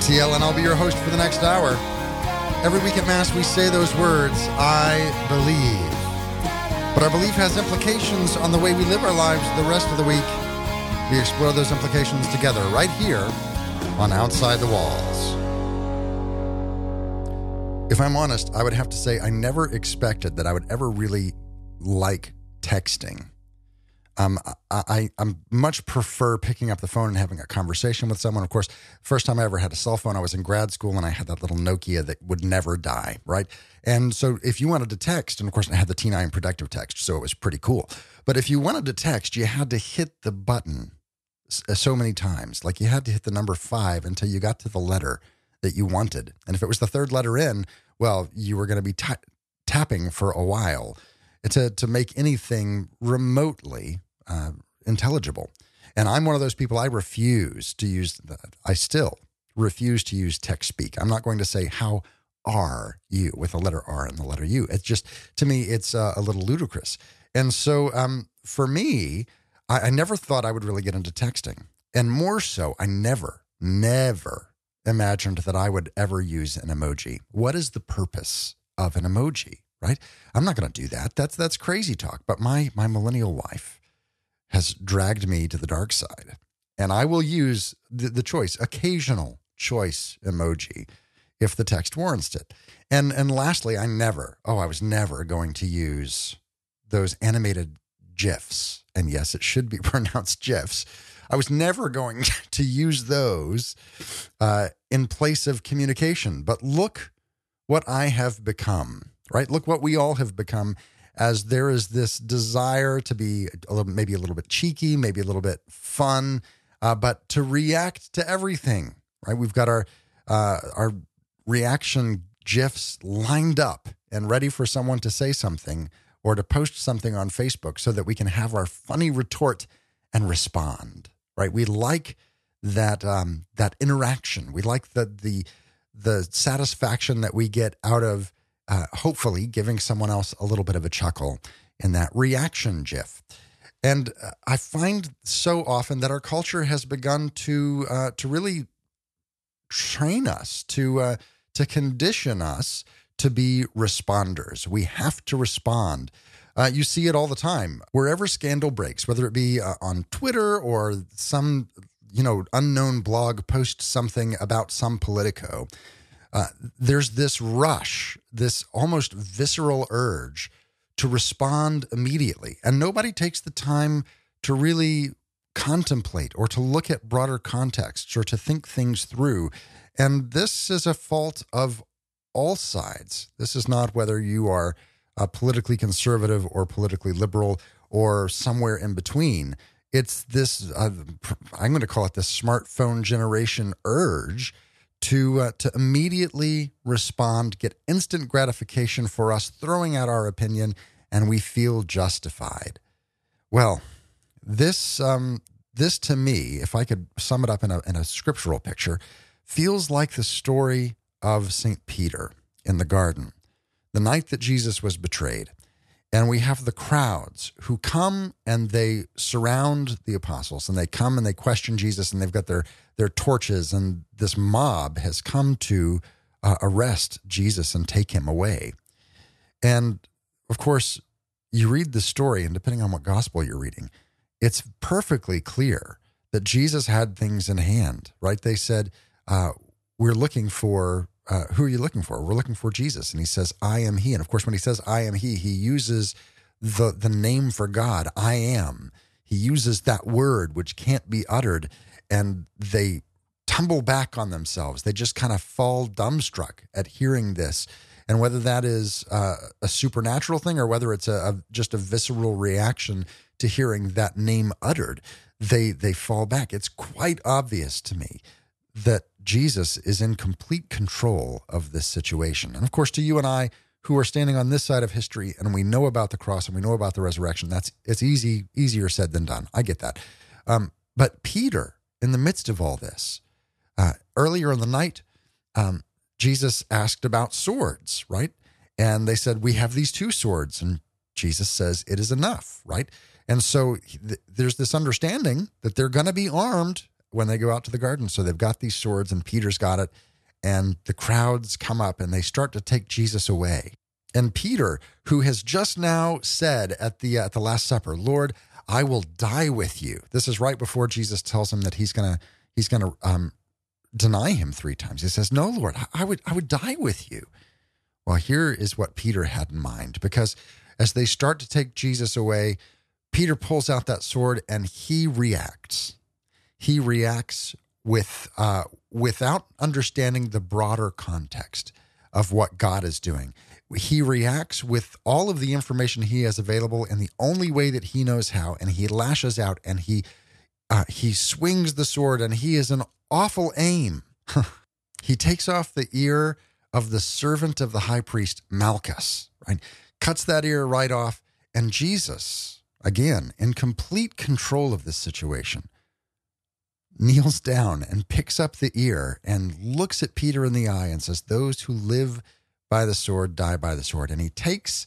TL, and I'll be your host for the next hour. Every week at Mass, we say those words, I believe. But our belief has implications on the way we live our lives the rest of the week. We explore those implications together right here on Outside the Walls. If I'm honest, I would have to say I never expected that I would ever really like texting. Um, I, I, much prefer picking up the phone and having a conversation with someone. Of course, first time I ever had a cell phone, I was in grad school and I had that little Nokia that would never die, right? And so if you wanted to text, and of course I had the T9 Predictive Text, so it was pretty cool. But if you wanted to text, you had to hit the button uh, so many times. Like you had to hit the number five until you got to the letter that you wanted. And if it was the third letter in, well, you were going to be t- tapping for a while to, to make anything remotely uh, intelligible. And I'm one of those people, I refuse to use, I still refuse to use text speak. I'm not going to say, How are you with the letter R and the letter U. It's just, to me, it's uh, a little ludicrous. And so um, for me, I, I never thought I would really get into texting. And more so, I never, never imagined that I would ever use an emoji. What is the purpose of an emoji, right? I'm not going to do that. That's that's crazy talk. But my my millennial wife has dragged me to the dark side. And I will use the, the choice, occasional choice emoji if the text warrants it. And and lastly, I never, oh, I was never going to use those animated GIFs. And yes, it should be pronounced GIFs. I was never going to use those uh, in place of communication. But look what I have become, right? Look what we all have become as there is this desire to be a little, maybe a little bit cheeky, maybe a little bit fun, uh, but to react to everything. Right? We've got our uh, our reaction gifs lined up and ready for someone to say something or to post something on Facebook, so that we can have our funny retort and respond. Right? We like that um, that interaction. We like the the the satisfaction that we get out of uh, hopefully giving someone else a little bit of a chuckle in that reaction GIF. And uh, I find so often that our culture has begun to uh, to really train us to uh, to condition us to be responders. We have to respond. Uh, you see it all the time. Wherever scandal breaks, whether it be uh, on Twitter or some you know unknown blog posts something about some politico, uh, there's this rush, this almost visceral urge to respond immediately. And nobody takes the time to really contemplate or to look at broader contexts or to think things through. And this is a fault of all sides. This is not whether you are uh, politically conservative or politically liberal or somewhere in between. It's this, uh, I'm going to call it the smartphone generation urge to uh, to immediately respond, get instant gratification for us throwing out our opinion, and we feel justified. Well, this um, this to me, if I could sum it up in a in a scriptural picture, feels like the story of Saint Peter in the garden, the night that Jesus was betrayed. And we have the crowds who come and they surround the apostles and they come and they question Jesus and they've got their, their torches and this mob has come to uh, arrest Jesus and take him away. And of course, you read the story, and depending on what gospel you're reading, it's perfectly clear that Jesus had things in hand, right? They said, uh, We're looking for uh, who are you looking for? We're looking for Jesus. And he says, I am he. And of course, when he says, I am he, he uses the, the name for God, I am. He uses that word which can't be uttered. And they tumble back on themselves. They just kind of fall dumbstruck at hearing this. And whether that is uh, a supernatural thing or whether it's a, a, just a visceral reaction to hearing that name uttered, they they fall back. It's quite obvious to me that Jesus is in complete control of this situation. And of course, to you and I, who are standing on this side of history and we know about the cross and we know about the resurrection, that's it's easy, easier said than done. I get that. Um, but Peter, in the midst of all this, uh, earlier in the night, um, Jesus asked about swords, right? And they said, We have these two swords. And Jesus says, It is enough, right? And so th- there's this understanding that they're going to be armed when they go out to the garden. So they've got these swords, and Peter's got it, and the crowds come up and they start to take Jesus away. And Peter, who has just now said at the uh, at the Last Supper, "Lord, I will die with you." This is right before Jesus tells him that he's gonna he's gonna um, deny him three times. He says, "No, Lord, I would I would die with you." Well, here is what Peter had in mind because as they start to take Jesus away, Peter pulls out that sword and he reacts. He reacts with uh, without understanding the broader context of what God is doing. He reacts with all of the information he has available in the only way that he knows how, and he lashes out and he uh, he swings the sword, and he is an awful aim. he takes off the ear of the servant of the high priest Malchus, right? Cuts that ear right off, and Jesus, again, in complete control of this situation, kneels down and picks up the ear and looks at Peter in the eye and says, Those who live by the sword die by the sword. And he takes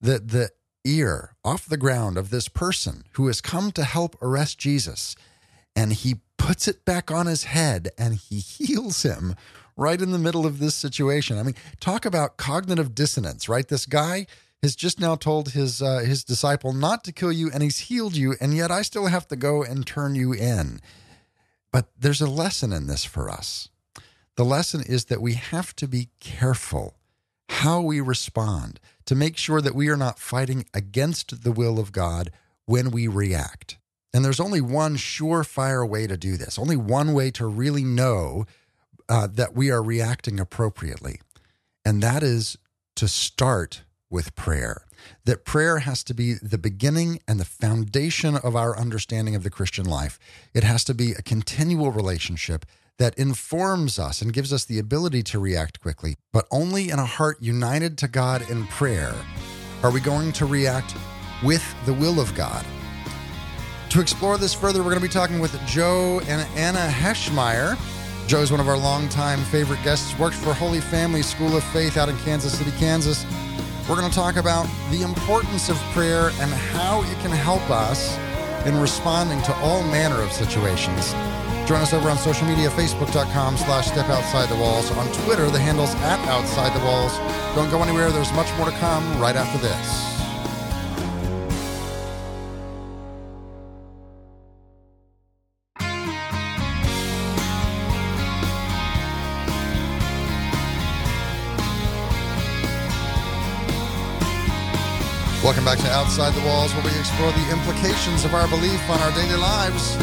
the, the ear off the ground of this person who has come to help arrest Jesus and he puts it back on his head and he heals him right in the middle of this situation. I mean, talk about cognitive dissonance, right? This guy has just now told his uh, his disciple not to kill you and he's healed you and yet I still have to go and turn you in. But there's a lesson in this for us. The lesson is that we have to be careful how we respond to make sure that we are not fighting against the will of God when we react. And there's only one surefire way to do this, only one way to really know uh, that we are reacting appropriately. And that is to start with prayer. That prayer has to be the beginning and the foundation of our understanding of the Christian life. It has to be a continual relationship that informs us and gives us the ability to react quickly. But only in a heart united to God in prayer are we going to react with the will of God. To explore this further, we're going to be talking with Joe and Anna Heschmeyer. Joe is one of our longtime favorite guests, worked for Holy Family School of Faith out in Kansas City, Kansas. We're going to talk about the importance of prayer and how it can help us in responding to all manner of situations. Join us over on social media, facebook.com slash step outside the walls. On Twitter, the handle's at outside the walls. Don't go anywhere. There's much more to come right after this. Outside the Walls, where we explore the implications of our belief on our daily lives.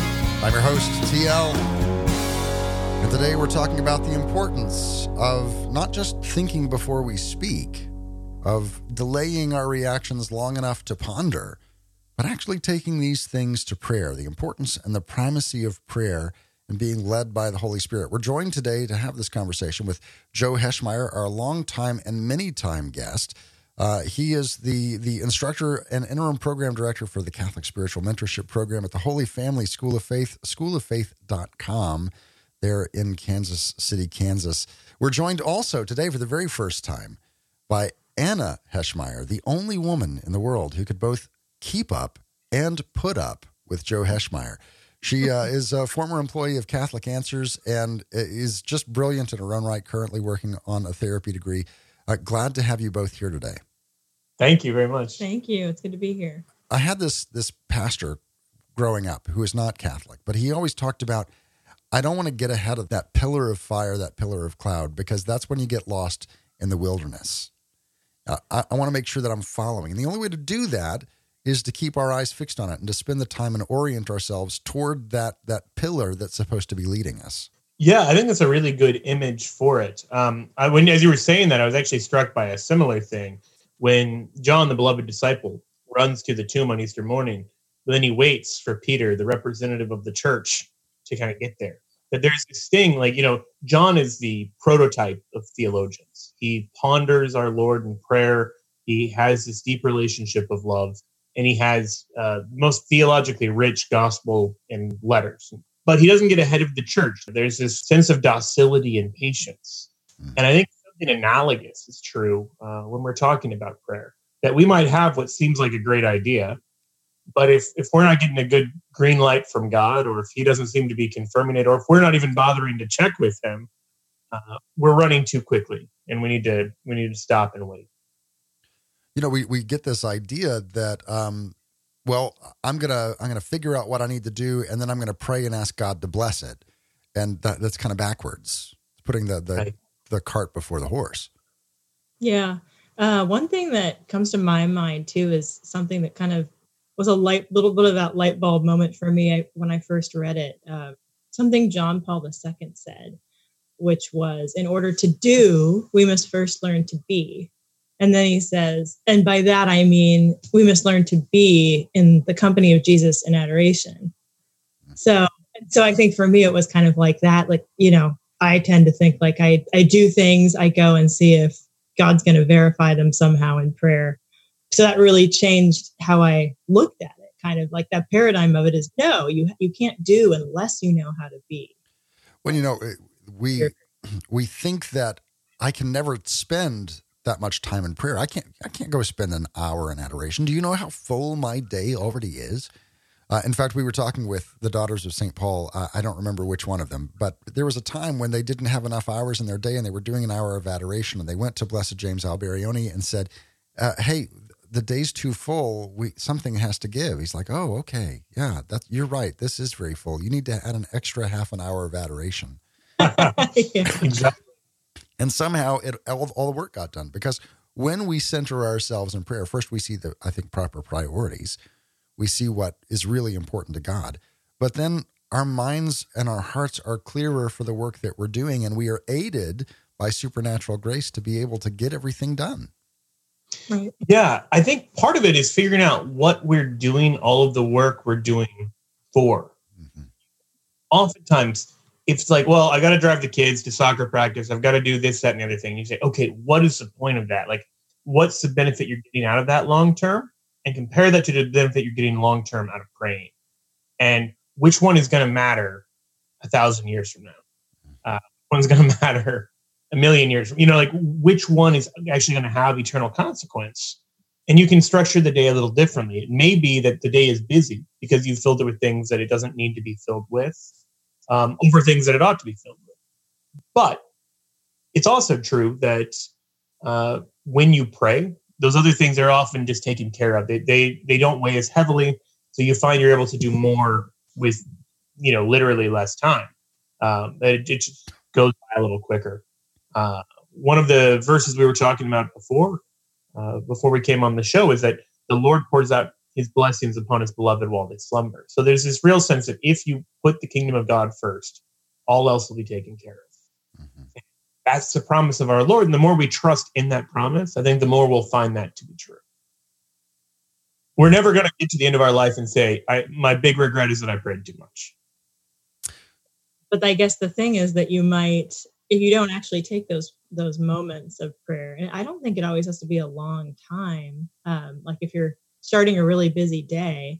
I'm your host, TL. And today we're talking about the importance of not just thinking before we speak, of delaying our reactions long enough to ponder, but actually taking these things to prayer, the importance and the primacy of prayer and being led by the Holy Spirit. We're joined today to have this conversation with Joe Heschmeyer, our longtime and many time guest. Uh, he is the the instructor and interim program director for the Catholic Spiritual Mentorship Program at the Holy Family School of Faith, schooloffaith.com, there in Kansas City, Kansas. We're joined also today for the very first time by Anna Heschmeyer, the only woman in the world who could both keep up and put up with Joe Heschmeyer. She uh, is a former employee of Catholic Answers and is just brilliant in her own right, currently working on a therapy degree. Uh, glad to have you both here today. Thank you very much. Thank you. It's good to be here. I had this this pastor growing up who is not Catholic, but he always talked about I don't want to get ahead of that pillar of fire, that pillar of cloud, because that's when you get lost in the wilderness. Uh, I, I want to make sure that I'm following. And the only way to do that is to keep our eyes fixed on it and to spend the time and orient ourselves toward that that pillar that's supposed to be leading us. Yeah, I think that's a really good image for it. Um, I, when as you were saying that, I was actually struck by a similar thing when John, the beloved disciple, runs to the tomb on Easter morning, but then he waits for Peter, the representative of the church, to kind of get there. That there's this thing, like, you know, John is the prototype of theologians. He ponders our Lord in prayer. He has this deep relationship of love, and he has uh, most theologically rich gospel and letters. But he doesn't get ahead of the church. There's this sense of docility and patience. Hmm. And I think something analogous is true uh, when we're talking about prayer. That we might have what seems like a great idea, But if if we're not getting a good green light from God, or if He doesn't seem to be confirming it, or if we're not even bothering to check with Him, uh, we're running too quickly, and we need to we need to stop and wait. You know, we we get this idea that um, well, I'm gonna I'm gonna figure out what I need to do, and then I'm gonna pray and ask God to bless it, and that, that's kind of backwards, it's putting the the, right. the cart before the horse. Yeah, uh, one thing that comes to my mind too is something that kind of was a light little bit of that light bulb moment for me when I first read it. Uh, something John Paul II said, which was, "In order to do, we must first learn to be." And then he says, and by that I mean we must learn to be in the company of Jesus in adoration. So, so I think for me it was kind of like that. Like you know, I tend to think like I I do things, I go and see if God's going to verify them somehow in prayer. So that really changed how I looked at it. Kind of like that paradigm of it is no, you you can't do unless you know how to be. Well, you know, eh, we we think that I can never spend that much time in prayer. I can't I can't go spend an hour in adoration. Do you know how full my day already is? Uh, in fact, we were talking with the daughters of St. Paul. Uh, I don't remember which one of them, but there was a time when they didn't have enough hours in their day and they were doing an hour of adoration. And they went to Blessed James Alberione and said, uh, Hey, the day's too full. We Something has to give. He's like, Oh, okay. Yeah, that, you're right. This is very full. You need to add an extra half an hour of adoration. yeah. Exactly and somehow it all, all the work got done. Because when we center ourselves in prayer first we see the i think proper priorities. We see what is really important to god. But then our minds and our hearts are clearer for the work that we're doing. And we are aided by supernatural grace to be able to get everything done. Right. yeah i think part of it is figuring out what we're doing all of the work we're doing for. Mm-hmm. oftentimes if it's like, well, I got to drive the kids to soccer practice, I've got to do this, that, and the other thing. You say, okay, what is the point of that? Like, what's the benefit you're getting out of that long term? And compare that to the benefit you're getting long term out of praying. And which one is going to matter a thousand years from now? Uh, one's going to matter a million years. From, you know, like which one is actually going to have eternal consequence? And you can structure the day a little differently. It may be that the day is busy because you filled it with things that it doesn't need to be filled with um, over things that it ought to be filled with. But it's also true that uh, when you pray, those other things are often just taken care of. They, they they don't weigh as heavily, so you find you're able to do more with you know literally less time. Um, it, it just goes by a little quicker. Uh, one of the verses we were talking about before, uh, before we came on the show, is that the Lord pours out his blessings upon his beloved while they slumber. So there's this real sense that if you put the kingdom of God first, all else will be taken care of. Mm-hmm. That's the promise of our Lord. And the more we trust in that promise, I think the more we'll find that to be true. We're never going to get to the end of our life and say, my big regret is that I prayed too much. But I guess the thing is that you might, if you don't actually take those those moments of prayer, and I don't think it always has to be a long time. Um, like if you're starting a really busy day,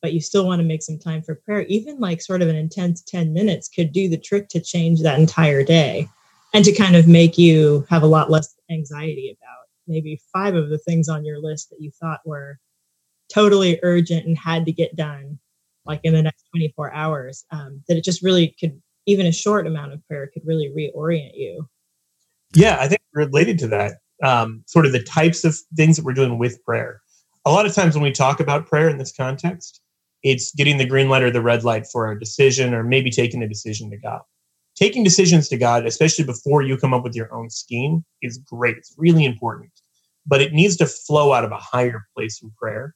but you still want to make some time for prayer, even like sort of an intense 10 minutes could do the trick to change that entire day and to kind of make you have a lot less anxiety about maybe five of the things on your list that you thought were totally urgent and had to get done like in the next 24 hours um, that it just really could even a short amount of prayer could really reorient you. Yeah i think related to that um, sort of the types of things that we're doing with prayer a lot of times when we talk about prayer in this context, it's getting the green light or the red light for a decision or maybe taking a decision to God. Taking decisions to God, especially before you come up with your own scheme, is great. It's really important. But it needs to flow out of a higher place in prayer,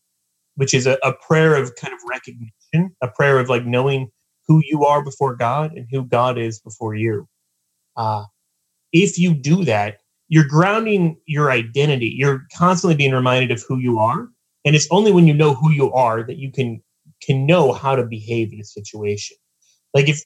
which is a, a prayer of kind of recognition, a prayer of like knowing who you are before God and who God is before you. Uh, if you do that, you're grounding your identity. You're constantly being reminded of who you are and it's only when you know who you are that you can can know how to behave in a situation. Like if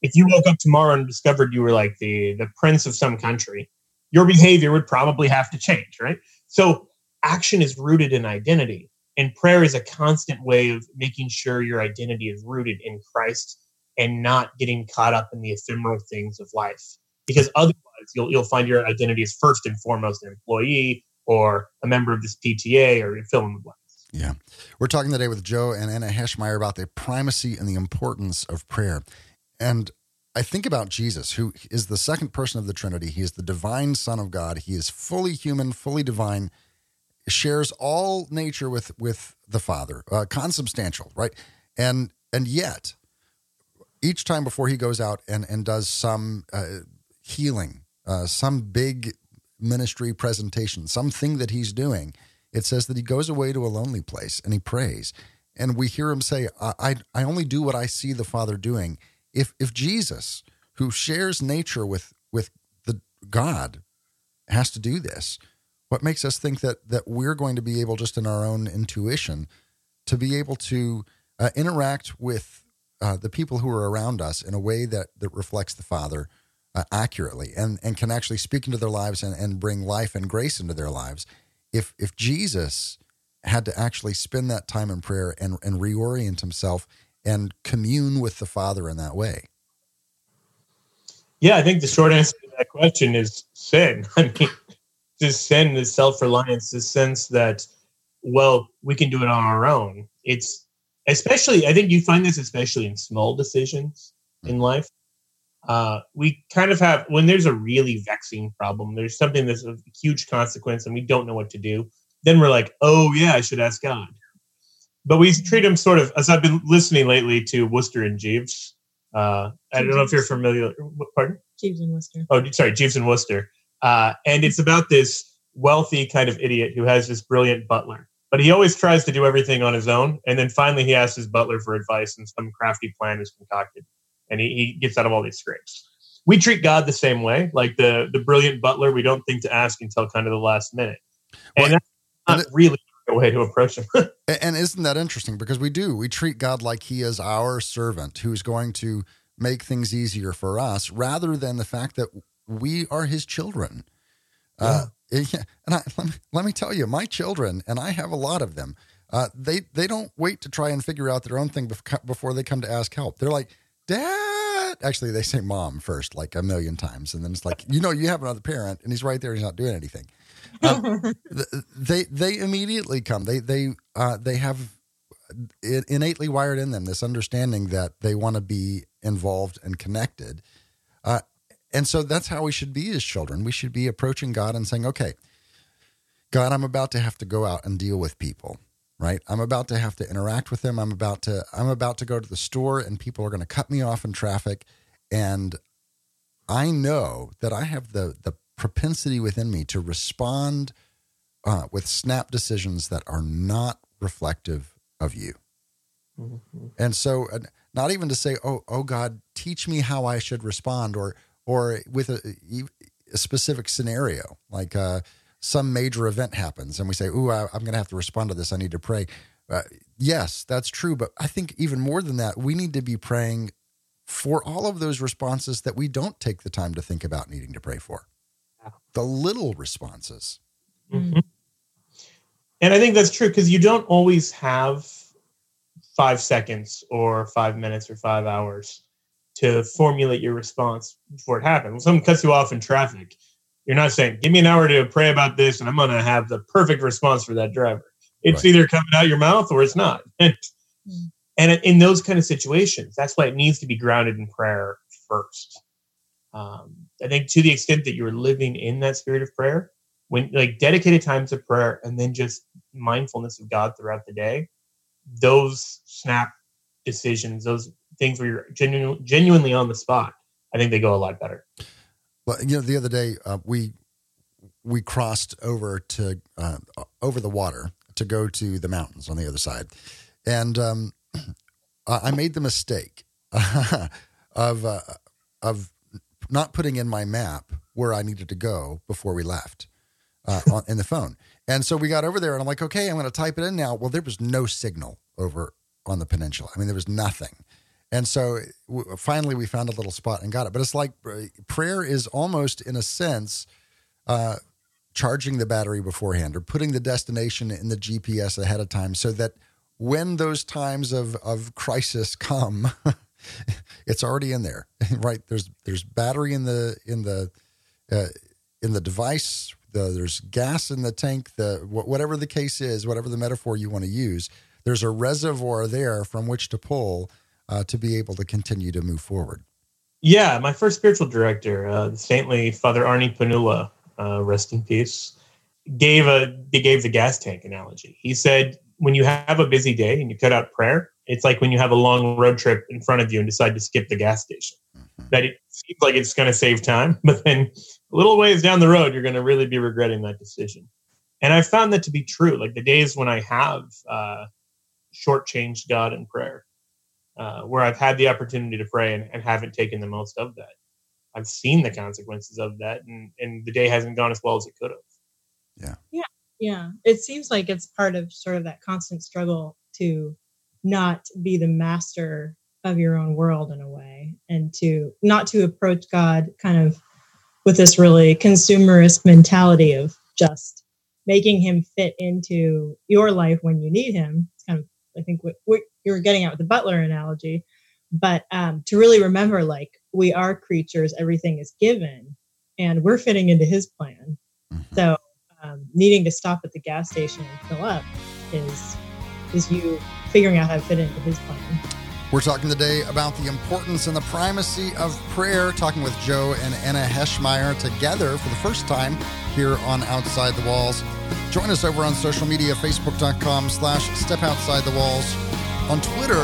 if you woke up tomorrow and discovered you were like the the prince of some country your behavior would probably have to change right? So action is rooted in identity and prayer is a constant way of making sure your identity is rooted in christ and not getting caught up in the ephemeral things of life. Because otherwise you'll, you'll find your identity is first and foremost an employee or a member of this pta or fill in the blank Yeah. We're talking today with Joe and Anna Heschmeyer about the primacy and the importance of prayer. And I think about Jesus, who is the second person of the Trinity. He is the divine Son of God. He is fully human, fully divine, shares all nature with with the Father, uh, consubstantial, right? And and yet, each time before he goes out and and does some uh, healing, uh, some big ministry presentation, something that he's doing, it says that he goes away to a lonely place and he prays. And we hear him say, I, I, I only do what I see the Father doing if if Jesus, who shares nature with with the God, has to do this, what makes us think that that we're going to be able, just in our own intuition, to be able to uh, interact with uh, the people who are around us in a way that that reflects the Father uh, accurately and and can actually speak into their lives and, and bring life and grace into their lives. If if Jesus had to actually spend that time in prayer and and reorient himself and commune with the Father in that way? Yeah, I think the short answer to that question is sin. I mean, this sin, this self reliance, this sense that, well, we can do it on our own. It's especially, I think you find this especially in small decisions in mm-hmm. life. Uh, we kind of have, when there's a really vexing problem, there's something that's a huge consequence and we don't know what to do, then we're like, oh, yeah, I should ask God but we treat him sort of as I've been listening lately to Wooster and Jeeves. Uh, I don't know if you're familiar. Pardon? Jeeves and Wooster. Oh, sorry, Jeeves and Wooster. Uh, and it's about this wealthy kind of idiot who has this brilliant butler, but he always tries to do everything on his own. And then finally, he asks his butler for advice, and some crafty plan is concocted, and he, he gets out of all these scrapes. We treat God the same way, like the the brilliant butler. We don't think to ask until kind of the last minute, and well, that's not and it, really a way to approach him. and isn't that interesting? Because we do. We treat God like he is our servant who's going to make things easier for us rather than the fact that we are his children. Uh, yeah. Uh, and I, let, me, let me tell you, my children, and I have a lot of them, uh, they, they don't wait to try and figure out their own thing before they come to ask help. They're like, Dad. Actually, they say mom first, like a million times. And then it's like, you know, you have another parent and he's right there. He's not doing anything. Um, they they immediately come. They they uh, they have it innately wired in them this understanding that they want to be involved and connected. Uh, and so that's how we should be as children. We should be approaching God and saying, "Okay, God, I'm about to have to go out and deal with people." Right? I'm about to have to interact with them. I'm about to I'm about to go to the store and people are going to cut me off in traffic and I know that I have the the propensity within me to respond uh, with snap decisions that are not reflective of you. Mm-hmm. And so, uh, not even to say, "Oh, oh God, teach me how I should respond," or or with a, a specific scenario, like uh, some major event happens, and we say, "Ooh, I, am going to have to respond to this. I need to pray." Uh, yes, that's true, but I think even more than that, we need to be praying for all of those responses that we don't take the time to think about needing to pray for the little responses. Mm-hmm. And I think that's true because you don't always have five seconds or five minutes or five hours to formulate your response before it happens. When someone cuts you off in traffic, you're not saying, give me an hour to pray about this and I'm going to have the perfect response for that driver. It's right. either coming out your mouth or it's not. and in those kind of situations, that's why it needs to be grounded in prayer first. Um, I think to the extent that you're living in that spirit of prayer, when like dedicated times of prayer and then just mindfulness of God throughout the day, those snap decisions, those things where you're genu- genuinely on the spot, I think they go a lot better. Well, you know, the other day uh, we we crossed over to uh, over the water to go to the mountains on the other side, and um, I made the mistake of uh, of not putting in my map where I needed to go before we left uh, on, in the phone. And so we got over there, and I'm like, okay, I'm going to type it in now. Well, there was no signal over on the peninsula. I mean, there was nothing. And so w- finally, we found a little spot and got it. But it's like uh, prayer is almost, in a sense, uh, charging the battery beforehand or putting the destination in the GPS ahead of time so that when those times of, of crisis come, it's already in there, right? There's there's battery in the in the uh, in the device. the there's gas in the tank. The wh- whatever the case is, whatever the metaphor you want to use, there's a reservoir there from which to pull uh, to be able to continue to move forward. Yeah, my first spiritual director, uh, the saintly Father Arne Panula, uh, rest in peace, gave a they gave the gas tank analogy. He said, when you have a busy day and you cut out prayer, it's like when you have a long road trip in front of you and decide to skip the gas station. Mm-hmm. That it seems like it's going to save time, but then a little ways down the road, you're going to really be regretting that decision. And I've found that to be true. Like the days when I have uh, shortchanged God in prayer, uh, where I've had the opportunity to pray and, and haven't taken the most of that. I've seen the consequences of that, and, and the day hasn't gone as well as it could have. Yeah. Yeah. Yeah. It seems like it's part of sort of that constant struggle to not be the master of your own world in a way and to not to approach God kind of with this really consumerist mentality of just making him fit into your life when you need him. It's kind of, I think, what, what you were getting at with the butler analogy. But um, to really remember, like, we are creatures, everything is given, and we're fitting into his plan. Mhm. So um, needing to stop at the gas station and fill up is is you figuring out how to fit into his plan. We're talking today about the importance and the primacy of prayer, talking with Joe and Anna Heschmeyer together for the first time here on Outside the Walls. Join us over on social media, facebook.com slash step outside the walls. On Twitter,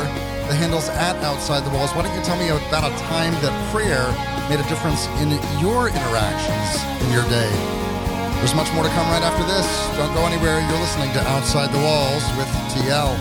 the handle's at outside the walls. Why don't you tell me about a time that prayer made a difference in your interactions in your day? There's much more to come right after this. Don't go anywhere. You're listening to Outside the Walls with TL.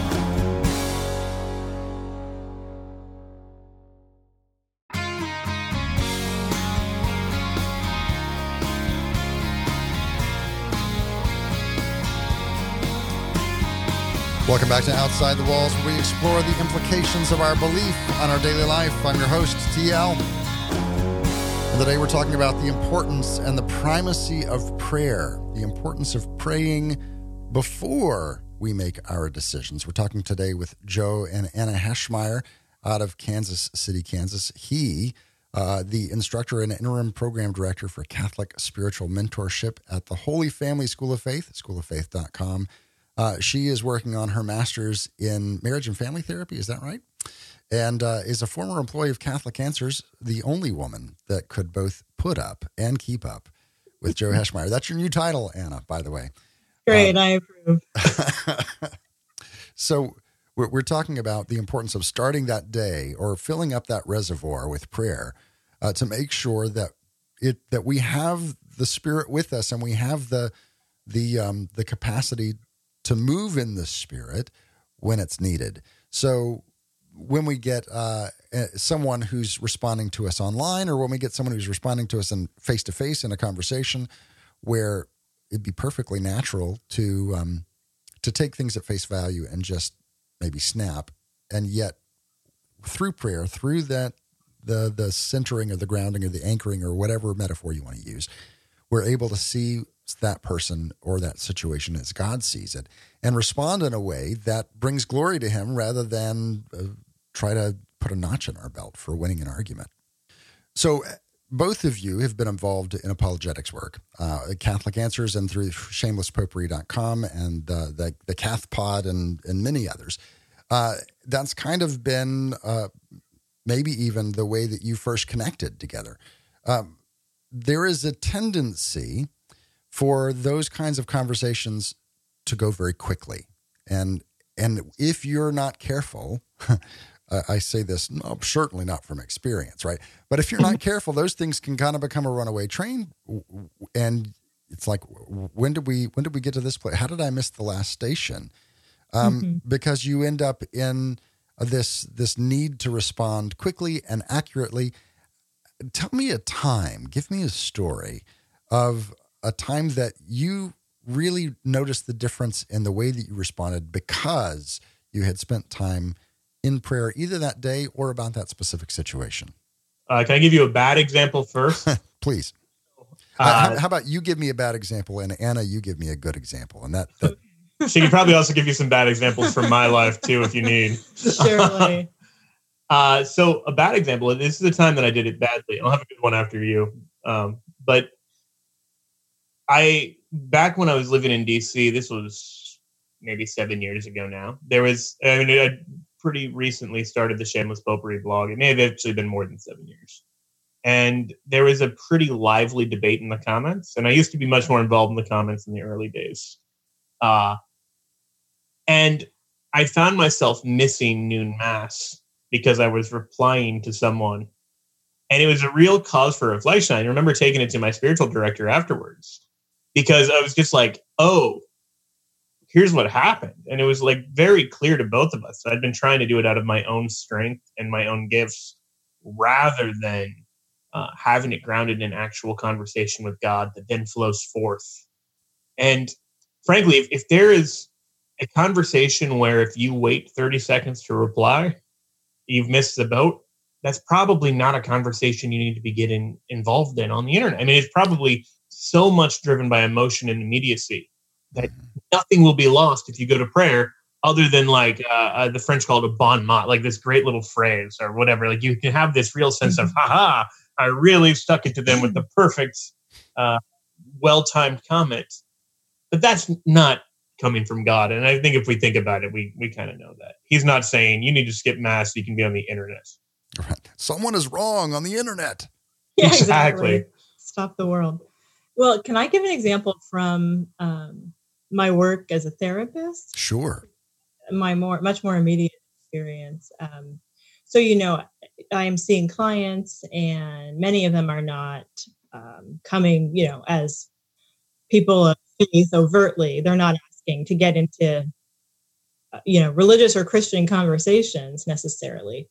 Welcome back to Outside the Walls, where we explore the implications of our belief on our daily life. I'm your host, TL. And today we're talking about the importance and the primacy of prayer, the importance of praying before we make our decisions. We're talking today with Joe and Anna Heschmeyer out of Kansas City, Kansas. He, uh, the instructor and interim program director for Catholic Spiritual Mentorship at the Holy Family School of Faith, schooloffaith.com. Uh, she is working on her master's in marriage and family therapy. Is that right? And uh, is a former employee of Catholic Answers, the only woman that could both put up and keep up with Joe Heschmeyer. That's your new title, Anna, by the way. Great, I approve. so we're, we're talking about the importance of starting that day or filling up that reservoir with prayer uh, to make sure that it that we have the Spirit with us and we have the the um, the capacity to move in the Spirit when it's needed. So when we get uh, eh, someone who's responding to us online, or when we get someone who's responding to us in face to face in a conversation, where it'd be perfectly natural to um, to take things at face value and just maybe snap, and yet through prayer, through that the the centering or the grounding or the anchoring or whatever metaphor you want to use, we're able to see that person or that situation as God sees it and respond in a way that brings glory to Him rather than uh, try to put a notch in our belt for winning an argument. So, uh, both of you have been involved in apologetics work, uh, Catholic Answers and through shamelesspopery.com and uh, the, the Cath Pod and, and many others. Uh, that's kind of been uh, maybe even the way that you first connected together. Um, there is a tendency for those kinds of conversations to go very quickly. And and if you're not careful, I say this no, certainly not from experience, right? But if you're not careful, those things can kind of become a runaway train, and it's like, when did we when did we get to this place? How did I miss the last station? Um, Mhm. Because you end up in this this need to respond quickly and accurately. Tell me a time. Give me a story of a time that you really noticed the difference in the way that you responded because you had spent time in prayer either that day or about that specific situation. Uh, can I give you a bad example first? Please. Uh, how, how about you give me a bad example and Anna, you give me a good example, and that, that she could probably also give you some bad examples from my life too, if you need. Surely. Uh, so a bad example. This is the time that I did it badly. I'll have a good one after you. Um, but I back when I was living in DC, this was maybe seven years ago now. There was, I mean, I pretty recently started the Shameless Popery blog. It may have actually been more than seven years. And there was a pretty lively debate in the comments. And I used to be much more involved in the comments in the early days. Uh, and I found myself missing noon mass because I was replying to someone. And it was a real cause for reflection. I remember taking it to my spiritual director afterwards because I was just like, oh, here's what happened. And it was like very clear to both of us. I'd been trying to do it out of my own strength and my own gifts rather than uh, having it grounded in actual conversation with God that then flows forth. And frankly, if, if there is a conversation where if you wait 30 seconds to reply, you've missed the boat, that's probably not a conversation you need to be getting involved in on the internet. I mean, it's probably so much driven by emotion and immediacy that mm-hmm. nothing will be lost if you go to prayer other than like uh, uh, the French call it a bon mot, like this great little phrase or whatever. Like you can have this real sense of, mm-hmm. haha, I really stuck it to them with the perfect, uh, well timed comment. But that's not coming from God. And I think if we think about it, we, we kind of know that. He's not saying you need to skip mass so you can be on the internet. Right. Someone is wrong on the internet. Yeah, exactly. exactly. Stop the world. Well, can I give an example from um, my work as a therapist? Sure. My more, much more immediate experience. Um, so, you know, I am seeing clients, and many of them are not um, coming, you know, as people of faith overtly. They're not asking to get into, uh, you know, religious or Christian conversations necessarily.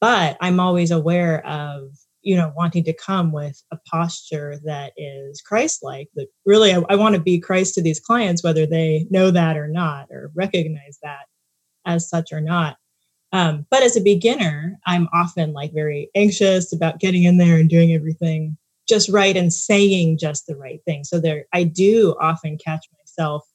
But I'm always aware of you know wanting to come with a posture that is christ-like that really I, I, want to be christ to these clients whether they know that or not or recognize that as such or not. Um, but as a beginner i'm often like very anxious about getting in there and doing everything just right and saying just the right thing. So there i do often catch myself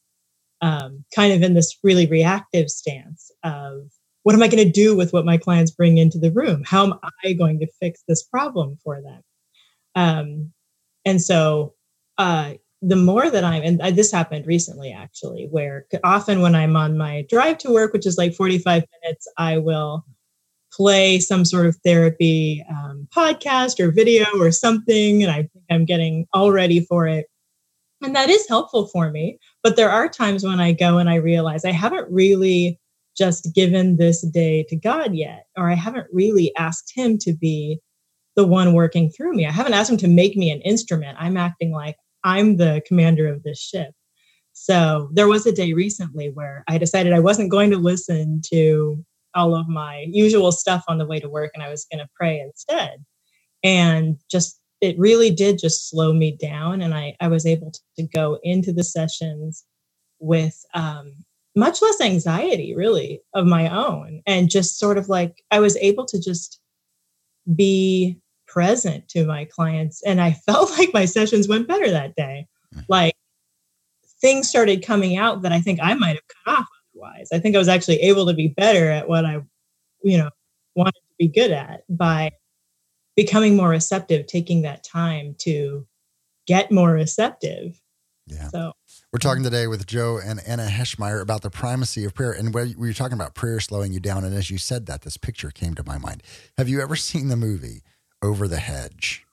um, kind of in this really reactive stance of what am I going to do with what my clients bring into the room? How am I going to fix this problem for them? Um, and so, uh, the more that I'm, and this happened recently actually, where often when I'm on my drive to work, which is like 45 minutes, I will play some sort of therapy um, podcast or video or something. And I think I'm getting all ready for it. And that is helpful for me. But there are times when I go and I realize I haven't really just given this day to God yet, or I haven't really asked Him to be the one working through me. I haven't asked Him to make me an instrument. I'm acting like I'm the commander of this ship. So there was a day recently where I decided I wasn't going to listen to all of my usual stuff on the way to work and I was going to pray instead. And just it really did just slow me down and I, I was able to, to go into the sessions with um, much less anxiety really of my own. And just sort of like i was able to just be present to my clients and i felt like my sessions went better that day. Mm-hmm. like things started coming out that i think i might have cut off otherwise. I think i was actually able to be better at what i you know wanted to be good at by becoming more receptive taking that time to get more receptive. Yeah. So we're talking today with Joe and Anna Heschmeyer about the primacy of prayer. And we were talking about prayer slowing you down. And as you said that, this picture came to my mind. Have you ever seen the movie Over the Hedge?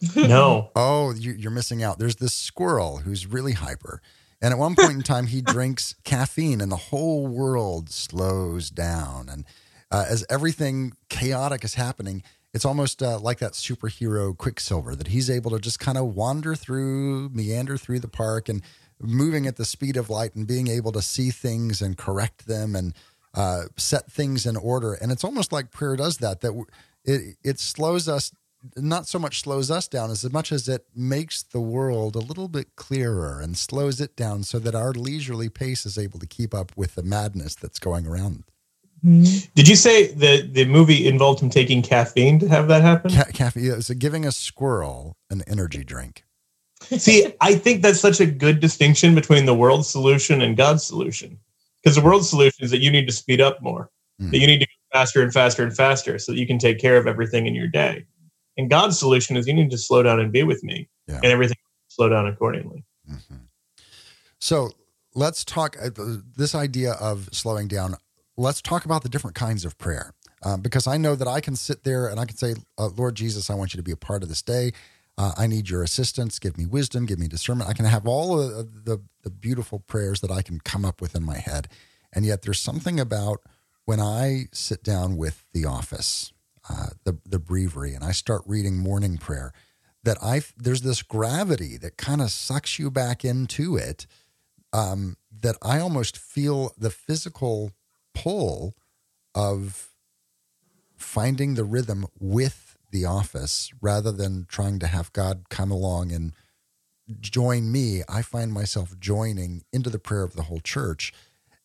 No. oh, you, are missing out. There's this squirrel who's really hyper. And at one point in time, he drinks caffeine and the whole world slows down. And uh, as everything chaotic is happening, it's almost uh, like that superhero Quicksilver that he's able to just kind of wander through, meander through the park and moving at the speed of light and being able to see things and correct them and uh, set things in order. And it's almost like prayer does that. That it it slows us, not so much slows us down as much as it makes the world a little bit clearer and slows it down so that our leisurely pace is able to keep up with the madness that's going around. Mm-hmm. Did you say that the movie involved him taking caffeine to have that happen? Ca- caffeine, so giving a squirrel an energy drink. See, I think that's such a good distinction between the world's solution and God's solution. Because the world's solution is that you need to speed up more, mm. that you need to go faster and faster and faster so that you can take care of everything in your day. And God's solution is you need to slow down and be with me, yeah. and everything slow down accordingly. Mm-hmm. So let's talk uh, this idea of slowing down. Let's talk about the different kinds of prayer. Uh, because I know that I can sit there and I can say, uh, Lord Jesus, I want you to be a part of this day. Uh, I need your assistance. Give me wisdom. Give me discernment. I can have all of the, the beautiful prayers that I can come up with in my head. And yet there's something about when I sit down with the office, uh, the, the breviary, and I start reading morning prayer, that I there's this gravity that kind of sucks you back into it. Um, that I almost feel the physical pull of finding the rhythm with the office rather than trying to have God come along and join me. I find myself joining into the prayer of the whole church.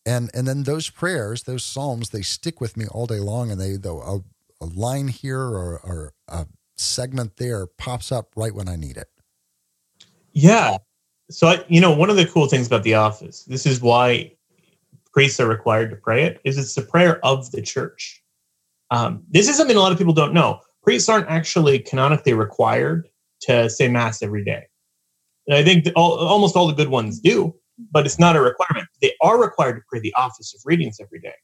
And and then those prayers, those psalms, they stick with me all day long, and they though a, a line here or, or a segment there pops up right when I need it. Yeah. So I, you know, one of the cool things about the office, this is why priests are required to pray it, is it's the prayer of the church. Um, this is something a lot of people don't know. Priests aren't actually canonically required to say mass every day. And I think all, almost all the good ones do, but it's not a requirement. They are required to pray the office of readings every day.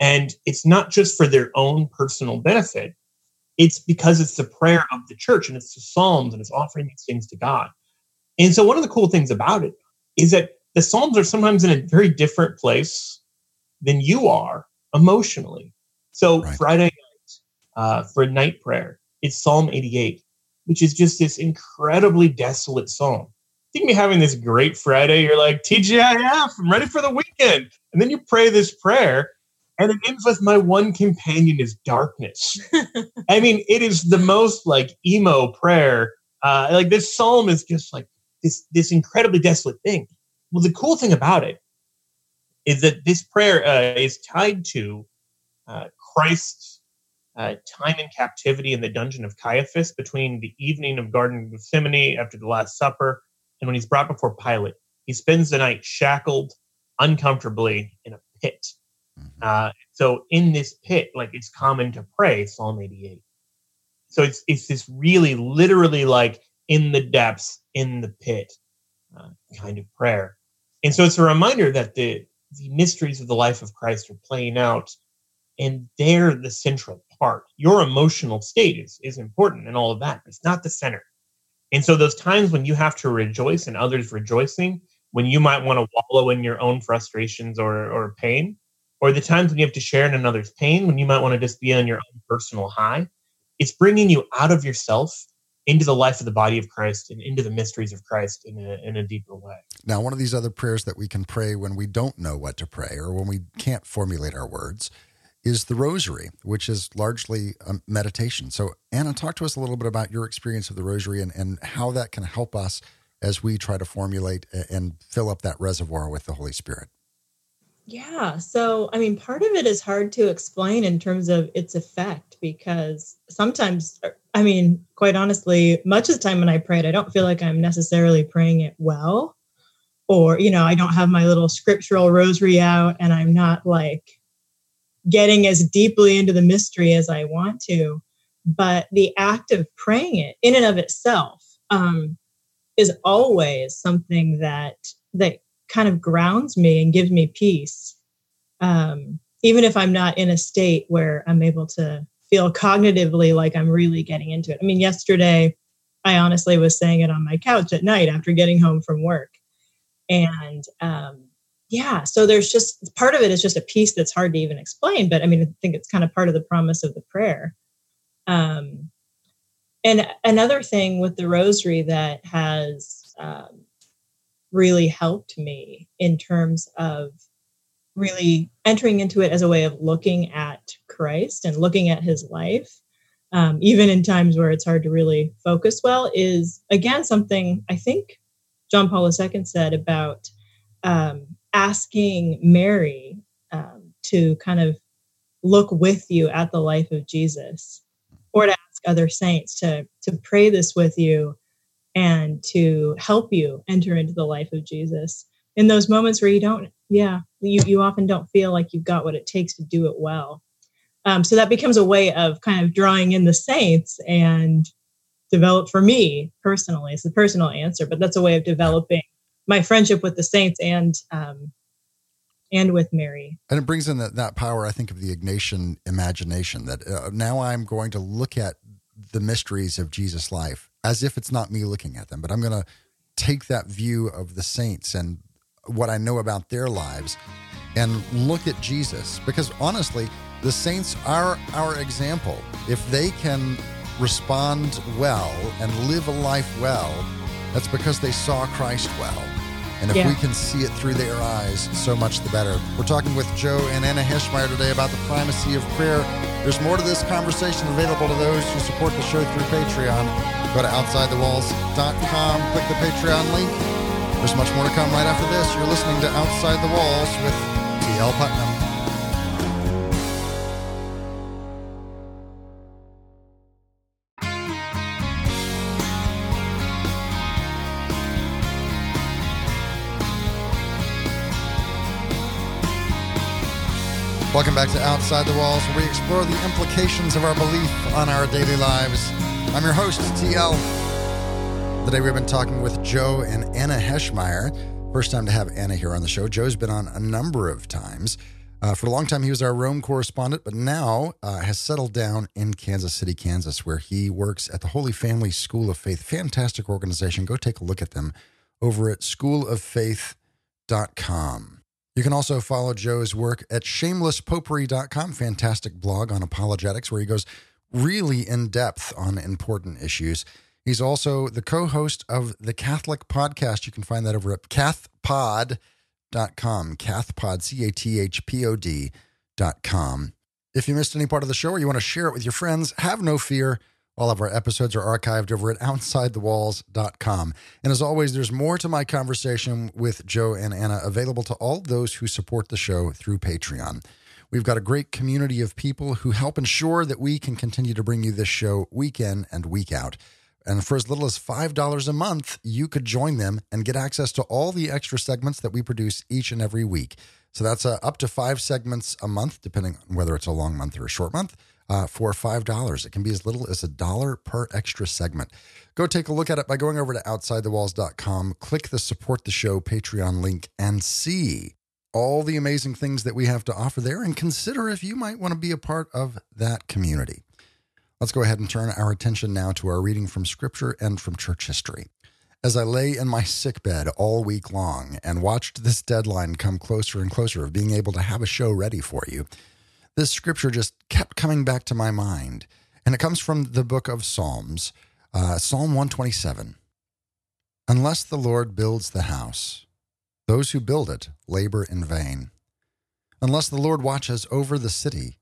And it's not just for their own personal benefit, it's because it's the prayer of the church and it's the Psalms and it's offering these things to God. And so, one of the cool things about it is that the Psalms are sometimes in a very different place than you are emotionally. So, right. Friday uh, for night prayer, it's Psalm 88, which is just this incredibly desolate psalm. You can be having this great Friday. You're like, TGIF, I'm ready for the weekend. And then you pray this prayer and it ends with my one companion is darkness. I mean, it is the most like emo prayer. Uh, like this psalm is just like this this incredibly desolate thing. Well, the cool thing about it is that this prayer uh, is tied to uh, Christ's uh, time in captivity in the dungeon of Caiaphas between the evening of Garden of Gethsemane after the Last Supper and when he's brought before Pilate. He spends the night shackled uncomfortably in a pit Mm-hmm. Uh, so in this pit, like it's common to pray Psalm 88. So it's it's this really literally like in the depths, in the pit uh, kind of prayer. And so it's a reminder that the the mysteries of the life of Christ are playing out, and they're the central part. Your emotional state is is important and all of that. It's not the center. And so those times when you have to rejoice and others rejoicing, when you might want to wallow in your own frustrations or or pain, or the times when you have to share in another's pain, when you might want to just be on your own personal high. It's bringing you out of yourself into the life of the body of Christ and into the mysteries of Christ in a, in a deeper way. Now, one of these other prayers that we can pray when we don't know what to pray or when we can't formulate our words is the rosary, which is largely a meditation. So, Anna, talk to us a little bit about your experience of the rosary and, and how that can help us as we try to formulate and fill up that reservoir with the Holy Spirit. Yeah. So, I mean, part of it is hard to explain in terms of its effect because sometimes, er, I mean, quite honestly, much of the time when I pray it, I don't feel like I'm necessarily praying it well. Or, you know, I don't have my little scriptural rosary out and I'm not like getting as deeply into the mystery as I want to. But the act of praying it in and of itself um, is always something that that kind of grounds me and gives me peace. Um, even if I'm not in a state where I'm able to feel cognitively like I'm really getting into it. I mean, yesterday, I honestly was saying it on my couch at night after getting home from work. And um, yeah, so there's just part of it is just a piece that's hard to even explain. But I mean, I think it's kind of part of the promise of the prayer. Um, and another thing with the rosary that has um, really helped me in terms of really entering into it as a way of looking at Christ and looking at his life, um, even in times where it's hard to really focus well, is again something I think John Paul II said about um, asking Mary um, to kind of look with you at the life of Jesus, or to ask other saints to to pray this with you and to help you enter into the life of Jesus in those moments where you don't, yeah, you, you often don't feel like you've got what it takes to do it well. Um, so that becomes a way of kind of drawing in the saints and develop for me personally. It's a personal answer, but that's a way of developing my friendship with the saints and um, and with Mary. And it brings in that, that power, I think, of the Ignatian imagination that uh, now I'm going to look at the mysteries of Jesus' life as if it's not me looking at them, but I'm going to take that view of the saints and what I know about their lives and look at Jesus. Because honestly, the saints are our example. If they can respond well and live a life well, that's because they saw Christ well. And if Yeah. we can see it through their eyes, so much the better. We're talking with Joe and Anna Heschmeyer today about the primacy of prayer. There's more to this conversation available to those who support the show through Patreon. Go to OutsideTheWalls.com, click the Patreon link. There's much more to come right after this. You're listening to Outside the Walls with T.L. Putnam. Welcome back to Outside the Walls, where we explore the implications of our belief on our daily lives. I'm your host, TL. Today we've been talking with Joe and Anna Heschmeyer. First time to have Anna here on the show. Joe's been on a number of times. Uh, for a long time, he was our Rome correspondent, but now uh, has settled down in Kansas City, Kansas, where he works at the Holy Family School of Faith. Fantastic organization. Go take a look at them over at schooloffaith.com. You can also follow Joe's work at shamelesspopery.com, fantastic blog on apologetics where he goes really in depth on important issues. He's also the co host of the Catholic podcast. You can find that over at cathpod.com, cathpod, C A T H P O D.com. If you missed any part of the show or you want to share it with your friends, have no fear. All of our episodes are archived over at OutsideTheWalls.com. And as always, there's more to my conversation with Joe and Anna available to all those who support the show through Patreon. We've got a great community of people who help ensure that we can continue to bring you this show week in and week out. And for as little as $5 a month, you could join them and get access to all the extra segments that we produce each and every week. So that's uh, up to five segments a month, depending on whether it's a long month or a short month uh, for $5. It can be as little as a dollar per extra segment. Go take a look at it by going over to OutsideTheWalls.com, click the support the show Patreon link, and see all the amazing things that we have to offer there and consider if you might want to be a part of that community. Let's go ahead and turn our attention now to our reading from Scripture and from church history. As I lay in my sick bed all week long and watched this deadline come closer and closer of being able to have a show ready for you, this scripture just kept coming back to my mind. And it comes from the book of Psalms, uh, Psalm 127. Unless the Lord builds the house, those who build it labor in vain. Unless the Lord watches over the city,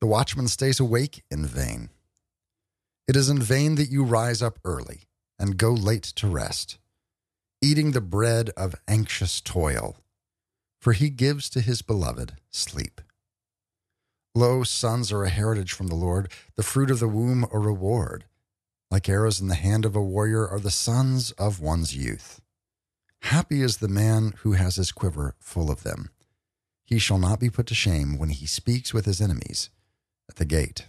the watchman stays awake in vain. It is in vain that you rise up early and go late to rest, eating the bread of anxious toil, for he gives to his beloved sleep. Lo, sons are a heritage from the Lord, the fruit of the womb a reward. Like arrows in the hand of a warrior are the sons of one's youth. Happy is the man who has his quiver full of them. He shall not be put to shame when he speaks with his enemies at the gate.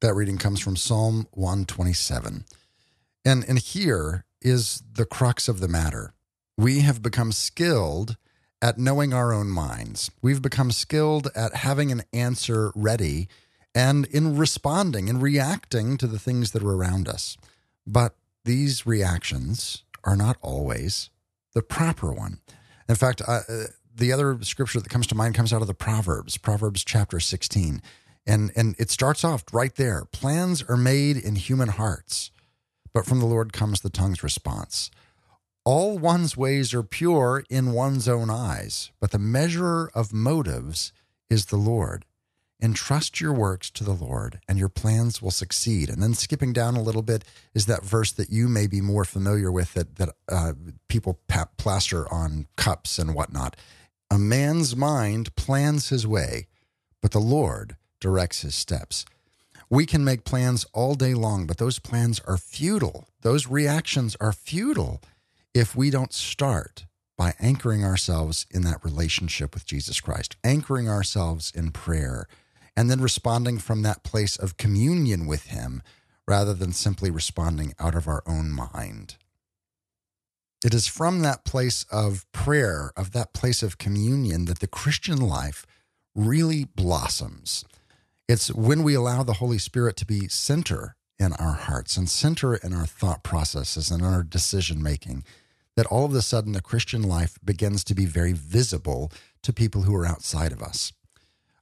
That reading comes from Psalm 127. And, and here is the crux of the matter. We have become skilled at knowing our own minds. We've become skilled at having an answer ready and in responding and reacting to the things that are around us. But these reactions are not always the proper one. In fact, uh, the other scripture that comes to mind comes out of the Proverbs, Proverbs chapter 16. And, and it starts off right there. Plans are made in human hearts, but from the Lord comes the tongue's response. All one's ways are pure in one's own eyes, but the measurer of motives is the Lord. Entrust your works to the Lord, and your plans will succeed. And then skipping down a little bit is that verse that you may be more familiar with that, that uh, people plaster on cups and whatnot. A man's mind plans his way, but the Lord directs his steps. We can make plans all day long, but those plans are futile. Those reactions are futile if we don't start by anchoring ourselves in that relationship with Jesus Christ, anchoring ourselves in prayer, and then responding from that place of communion with Him rather than simply responding out of our own mind. It is from that place of prayer, of that place of communion, that the Christian life really blossoms. It's when we allow the Holy Spirit to be center in our hearts and center in our thought processes and our decision making that all of a sudden the Christian life begins to be very visible to people who are outside of us.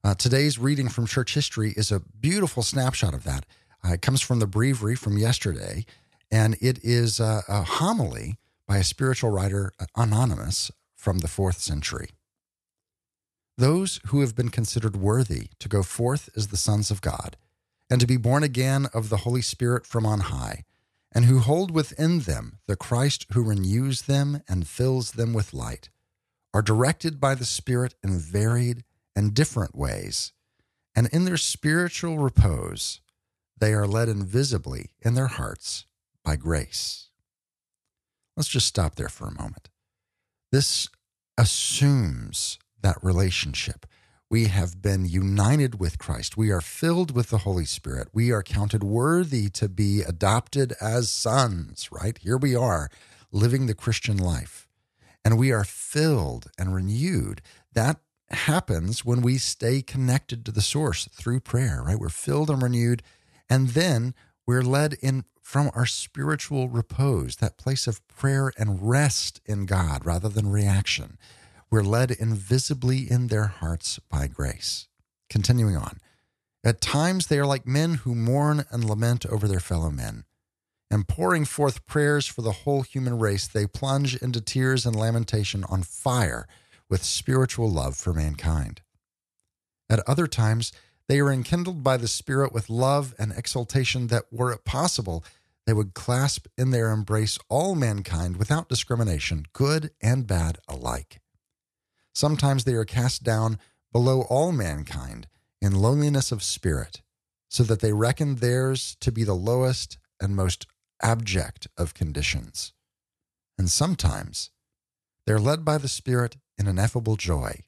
Uh, today's reading from church history is a beautiful snapshot of that. Uh, it comes from the breviary from yesterday, and it is a, a homily by a spiritual writer, anonymous, from the fourth century. Those who have been considered worthy to go forth as the sons of God, and to be born again of the Holy Spirit from on high, and who hold within them the Christ who renews them and fills them with light, are directed by the Spirit in varied and different ways, and in their spiritual repose, they are led invisibly in their hearts by grace. Let's just stop there for a moment. This assumes that relationship. We have been united with Christ. We are filled with the Holy Spirit. We are counted worthy to be adopted as sons, right? Here we are living the Christian life. And we are filled and renewed. That happens when we stay connected to the source through prayer, right? We're filled and renewed. And then we're led in from our spiritual repose, that place of prayer and rest in God rather than reaction. We're led invisibly in their hearts by grace. Continuing on. At times they are like men who mourn and lament over their fellow men. And pouring forth prayers for the whole human race, they plunge into tears and lamentation on fire with spiritual love for mankind. At other times, they are enkindled by the Spirit with love and exultation that, were it possible, they would clasp in their embrace all mankind without discrimination, good and bad alike. Sometimes they are cast down below all mankind in loneliness of spirit, so that they reckon theirs to be the lowest and most abject of conditions. And sometimes they're led by the Spirit in ineffable joy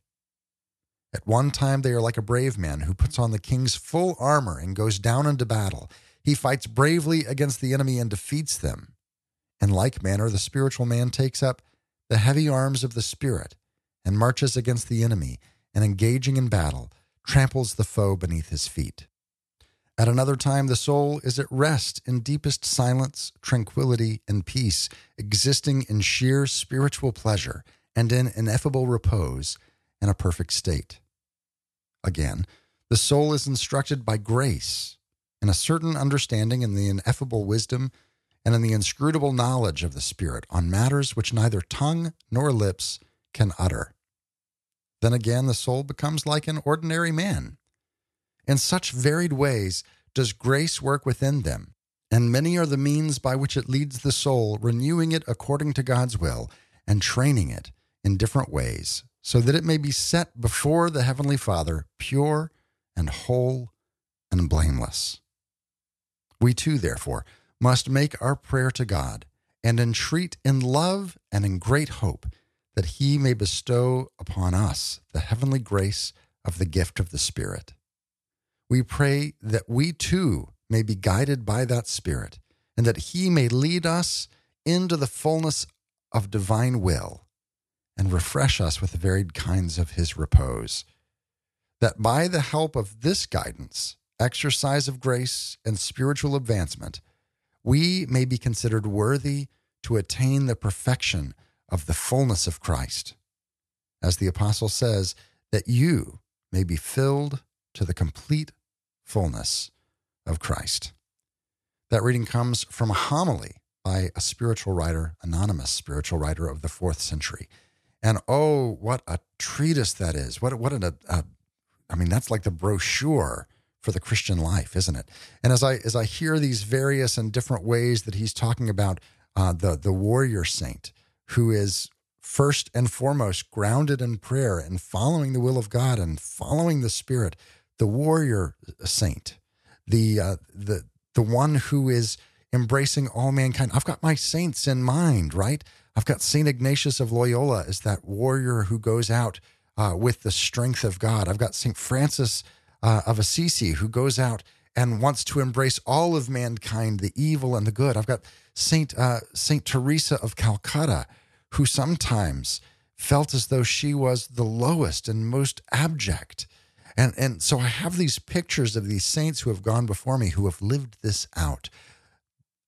at one time, they are like a brave man who puts on the king's full armor and goes down into battle. He fights bravely against the enemy and defeats them. In like manner, the spiritual man takes up the heavy arms of the Spirit and marches against the enemy, and engaging in battle, tramples the foe beneath his feet. At another time, the soul is at rest in deepest silence, tranquility, and peace, existing in sheer spiritual pleasure and in ineffable repose in a perfect state. Again, the soul is instructed by grace in a certain understanding in the ineffable wisdom and in the inscrutable knowledge of the Spirit on matters which neither tongue nor lips can utter. Then again, the soul becomes like an ordinary man. In such varied ways does grace work within them, and many are the means by which it leads the soul, renewing it according to God's will and training it in different ways so that it may be set before the Heavenly Father pure and whole and blameless. We too, therefore, must make our prayer to God and entreat in love and in great hope that He may bestow upon us the heavenly grace of the gift of the Spirit. We pray that we too may be guided by that Spirit and that He may lead us into the fullness of divine will and refresh us with the varied kinds of his repose. That by the help of this guidance, exercise of grace, and spiritual advancement, we may be considered worthy to attain the perfection of the fullness of Christ. As the apostle says, that you may be filled to the complete fullness of Christ. That reading comes from a homily by a spiritual writer, anonymous spiritual writer of the fourth century. And oh, what a treatise that is! What what an, a, a I mean, that's like the brochure for the Christian life, isn't it? And as I as I hear these various and different ways that he's talking about uh, the the warrior saint who is first and foremost grounded in prayer and following the will of God and following the Spirit, the warrior saint, the uh, the the one who is embracing all mankind. I've got my saints in mind, right? I've got St. Ignatius of Loyola as that warrior who goes out uh, with the strength of God. I've got St. Francis uh, of Assisi who goes out and wants to embrace all of mankind, the evil and the good. I've got Saint uh, Saint Teresa of Calcutta, who sometimes felt as though she was the lowest and most abject. And, and so I have these pictures of these saints who have gone before me who have lived this out,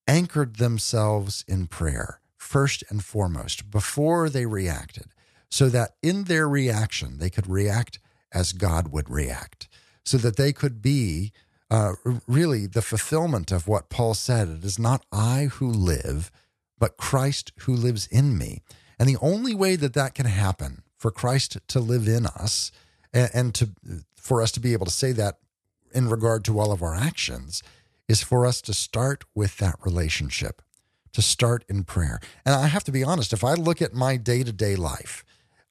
anchored themselves in prayer, first and foremost, before they reacted, so that in their reaction, they could react as God would react, so that they could be uh, really the fulfillment of what Paul said. It is not I who live, but Christ who lives in me. And the only way that that can happen for Christ to live in us and, and to for us to be able to say that in regard to all of our actions is for us to start with that relationship, to start in prayer. And I have to be honest, if I look at my day to day life,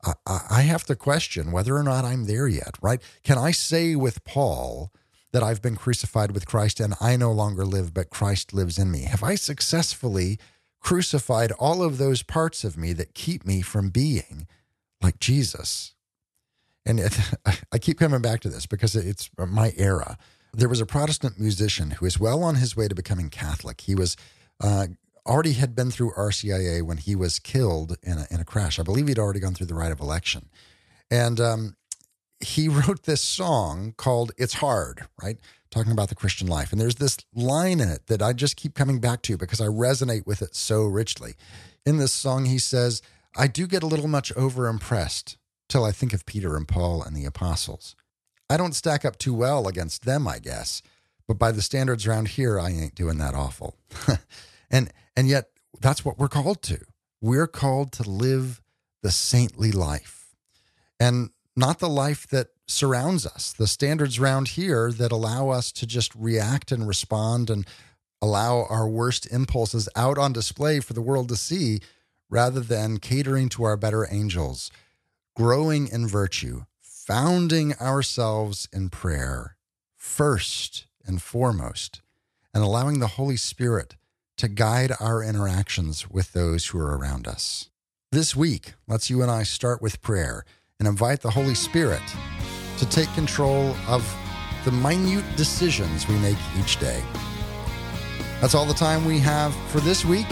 I, I have to question whether or not I'm there yet, right? Can I say with Paul that I've been crucified with Christ and I no longer live, but Christ lives in me? Have I successfully crucified all of those parts of me that keep me from being like Jesus? And it, I keep coming back to this because it's my era. There was a Protestant musician who was well on his way to becoming Catholic. He was uh, already had been through RCIA when he was killed in a, in a crash. I believe he'd already gone through the rite of election. And um, he wrote this song called It's Hard, right? Talking about the Christian life. And there's this line in it that I just keep coming back to because I resonate with it so richly. In this song, he says, I do get a little much over impressed till I think of Peter and Paul and the apostles. I don't stack up too well against them, I guess, but by the standards around here, I ain't doing that awful. and and yet that's what we're called to. We're called to live the saintly life. And not the life that surrounds us, the standards around here that allow us to just react and respond and allow our worst impulses out on display for the world to see rather than catering to our better angels growing in virtue, founding ourselves in prayer first and foremost, and allowing the Holy Spirit to guide our interactions with those who are around us. This week, let's you and I start with prayer and invite the Holy Spirit to take control of the minute decisions we make each day. That's all the time we have for this week.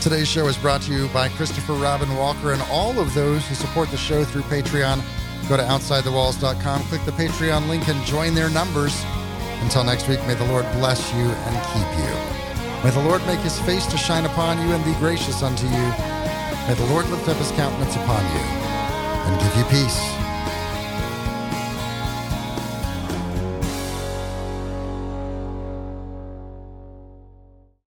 Today's show is brought to you by Christopher Robin Walker and all of those who support the show through Patreon. Go to OutsideTheWalls.com, click the Patreon link, and join their numbers. Until next week, may the Lord bless you and keep you. May the Lord make his face to shine upon you and be gracious unto you. May the Lord lift up his countenance upon you and give you peace.